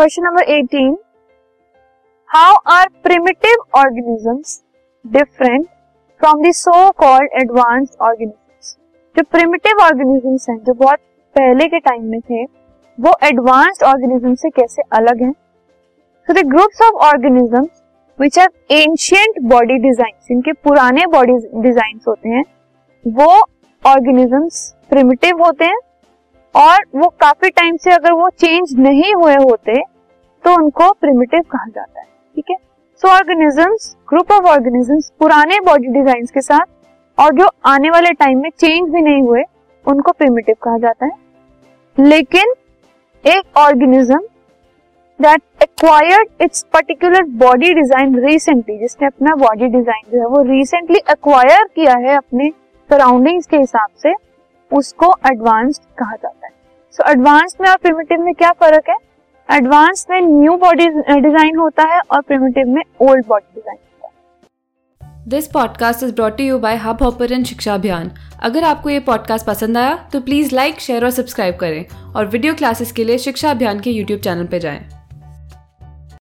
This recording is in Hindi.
Question number 18 how are primitive organisms different from the so called advanced organisms जो प्रिमिटिव ऑर्गेनिजम्स हैं, जो बहुत पहले के टाइम में थे, वो एडवांस्ड ऑर्गेनिज्म से कैसे अलग हैं? So the groups of organisms which have ancient body design इनके पुराने बॉडी डिज़ाइन होते हैं, वो ऑर्गेनिजम्स प्रिमिटिव होते हैं और वो काफ़ी टाइम से अगर वो चेंज नहीं हुए होते तो उनको प्रिमिटिव कहा जाता है ठीक है? So organisms group of organisms पुराने बॉडी डिज़ाइन के साथ और जो आने वाले टाइम में चेंज भी नहीं हुए उनको प्रिमिटिव कहा जाता है। लेकिन एक organism that acquired its particular body design recently जिसने अपना बॉडी डिज़ाइन जो है वो रिसेंटली एक्वायर किया है अपने सराउंडिंग्स के हिसाब से उसको एडवांस्ड कहा जाता है। सो so, एडवांस्ड में और प्रिमिटिव में क्या फ़र्क है? एडवांस में न्यू बॉडी डिज़ाइन होता है और प्रिमिटिव में old body design this podcast is brought you by hub hopper शिक्षा अभियान अगर आपको ये पॉडकास्ट पसंद आया तो प्लीज़ लाइक शेयर और सब्सक्राइब करें। और वीडियो क्लासेस के लिए शिक्षा अभियान के यूट्यूब चैनल पर जाएँ।